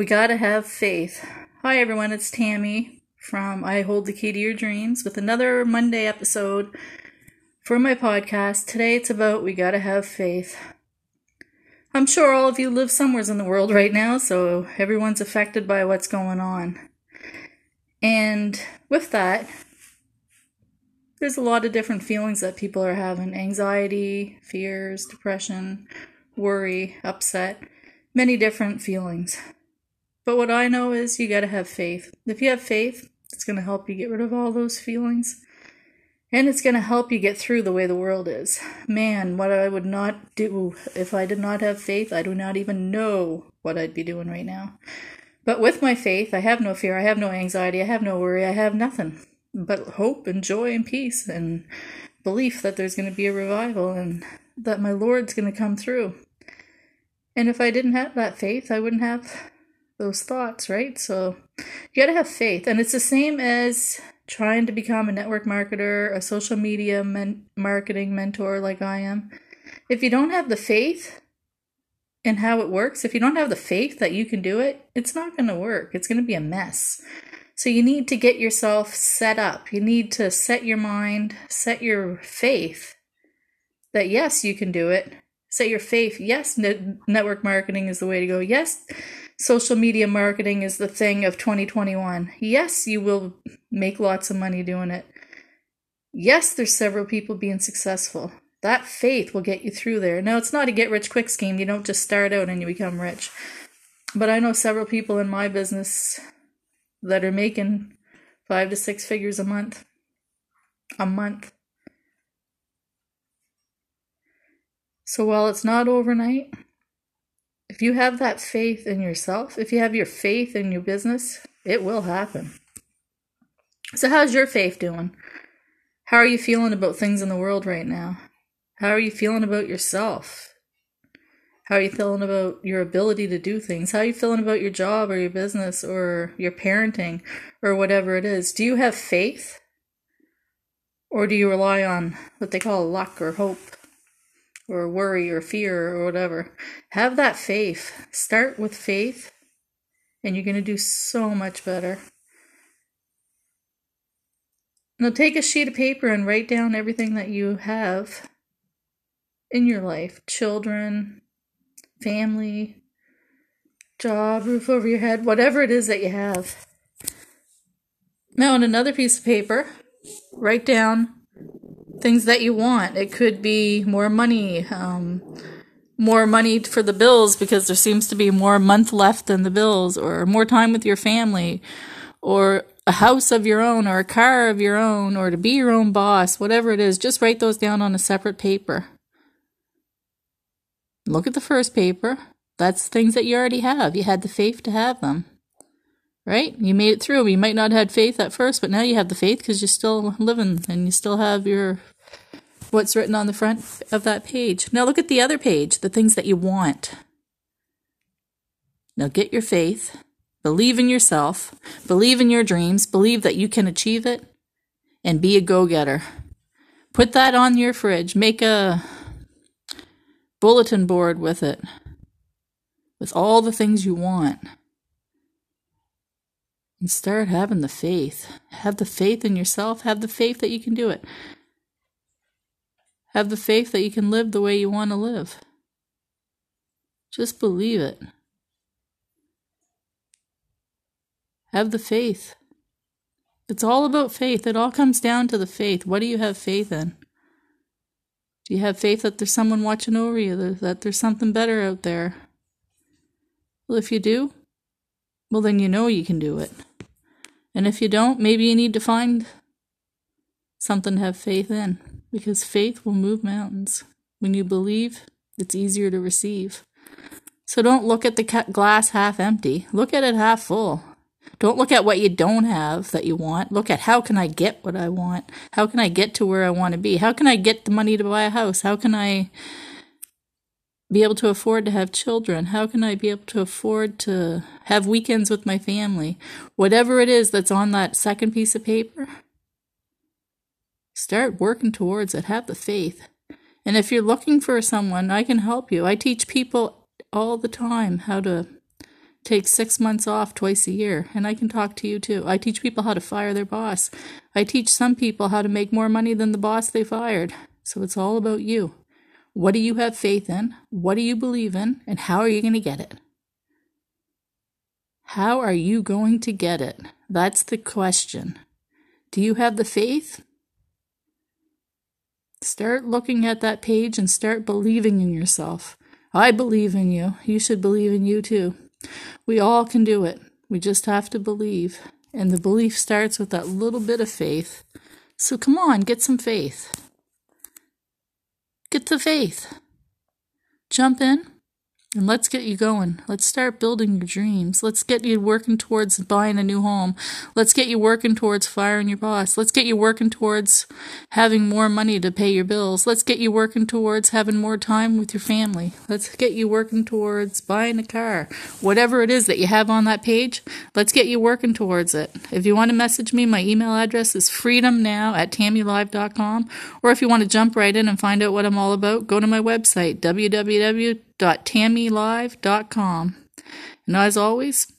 We gotta have faith. Hi, everyone, it's Tammy from I Hold the Key to Your Dreams with another Monday episode for my podcast. Today it's about we gotta have faith. I'm sure all of you live somewheres in the world right now, so everyone's affected by what's going on. And with that, there's a lot of different feelings that people are having anxiety, fears, depression, worry, upset, many different feelings. But what I know is you got to have faith. If you have faith, it's going to help you get rid of all those feelings. And it's going to help you get through the way the world is. Man, what I would not do if I did not have faith, I do not even know what I'd be doing right now. But with my faith, I have no fear, I have no anxiety, I have no worry, I have nothing but hope and joy and peace and belief that there's going to be a revival and that my Lord's going to come through. And if I didn't have that faith, I wouldn't have those thoughts, right? So you got to have faith. And it's the same as trying to become a network marketer, a social media men- marketing mentor like I am. If you don't have the faith in how it works, if you don't have the faith that you can do it, it's not going to work. It's going to be a mess. So you need to get yourself set up. You need to set your mind, set your faith that yes, you can do it. Set your faith. Yes, network marketing is the way to go. Yes, social media marketing is the thing of 2021. Yes, you will make lots of money doing it. Yes, there's several people being successful. That faith will get you through there. Now, it's not a get rich quick scheme. You don't just start out and you become rich. But I know several people in my business that are making five to six figures a month. A month. So while it's not overnight, if you have that faith in yourself, if you have your faith in your business, it will happen. So, how's your faith doing? How are you feeling about things in the world right now? How are you feeling about yourself? How are you feeling about your ability to do things? How are you feeling about your job or your business or your parenting or whatever it is? Do you have faith? Or do you rely on what they call luck or hope? Or worry or fear or whatever. Have that faith. Start with faith, and you're going to do so much better. Now, take a sheet of paper and write down everything that you have in your life children, family, job, roof over your head, whatever it is that you have. Now, on another piece of paper, write down things that you want. It could be more money, um, more money for the bills because there seems to be more month left than the bills, or more time with your family, or a house of your own, or a car of your own, or to be your own boss, whatever it is. Just write those down on a separate paper. Look at the first paper. That's things that you already have. You had the faith to have them right? You made it through. You might not have had faith at first, but now you have the faith because you're still living and you still have your what's written on the front of that page. Now look at the other page, the things that you want. Now get your faith, believe in yourself, believe in your dreams, believe that you can achieve it, and be a go getter. Put that on your fridge, make a bulletin board with it, with all the things you want. And start having the faith. Have the faith in yourself, have the faith that you can do it. Have the faith that you can live the way you want to live. Just believe it. Have the faith. It's all about faith. It all comes down to the faith. What do you have faith in? Do you have faith that there's someone watching over you, that there's something better out there? Well, if you do, well, then you know you can do it. And if you don't, maybe you need to find something to have faith in because faith will move mountains. When you believe, it's easier to receive. So don't look at the glass half empty, look at it half full. Don't look at what you don't have that you want. Look at how can I get what I want? How can I get to where I want to be? How can I get the money to buy a house? How can I be able to afford to have children? How can I be able to afford to have weekends with my family? Whatever it is that's on that second piece of paper, Start working towards it. Have the faith. And if you're looking for someone, I can help you. I teach people all the time how to take six months off twice a year, and I can talk to you too. I teach people how to fire their boss. I teach some people how to make more money than the boss they fired. So it's all about you. What do you have faith in? What do you believe in? And how are you going to get it? How are you going to get it? That's the question. Do you have the faith? Start looking at that page and start believing in yourself. I believe in you. You should believe in you too. We all can do it. We just have to believe. And the belief starts with that little bit of faith. So come on, get some faith. Get the faith. Jump in and let's get you going. Let's start building your dreams. Let's get you working towards buying a new home. Let's get you working towards firing your boss. Let's get you working towards having more money to pay your bills. Let's get you working towards having more time with your family. Let's get you working towards buying a car. Whatever it is that you have on that page, let's get you working towards it. If you want to message me, my email address is freedomnow at tammylive.com. Or if you want to jump right in and find out what I'm all about, go to my website, www www.tammylive.com. And as always,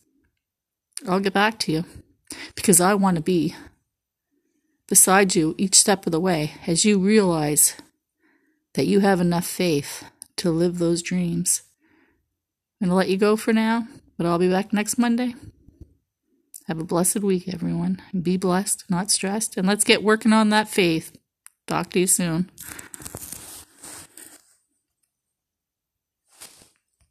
I'll get back to you because I want to be beside you each step of the way as you realize that you have enough faith to live those dreams. I'm going to let you go for now, but I'll be back next Monday. Have a blessed week, everyone. Be blessed, not stressed, and let's get working on that faith. Talk to you soon.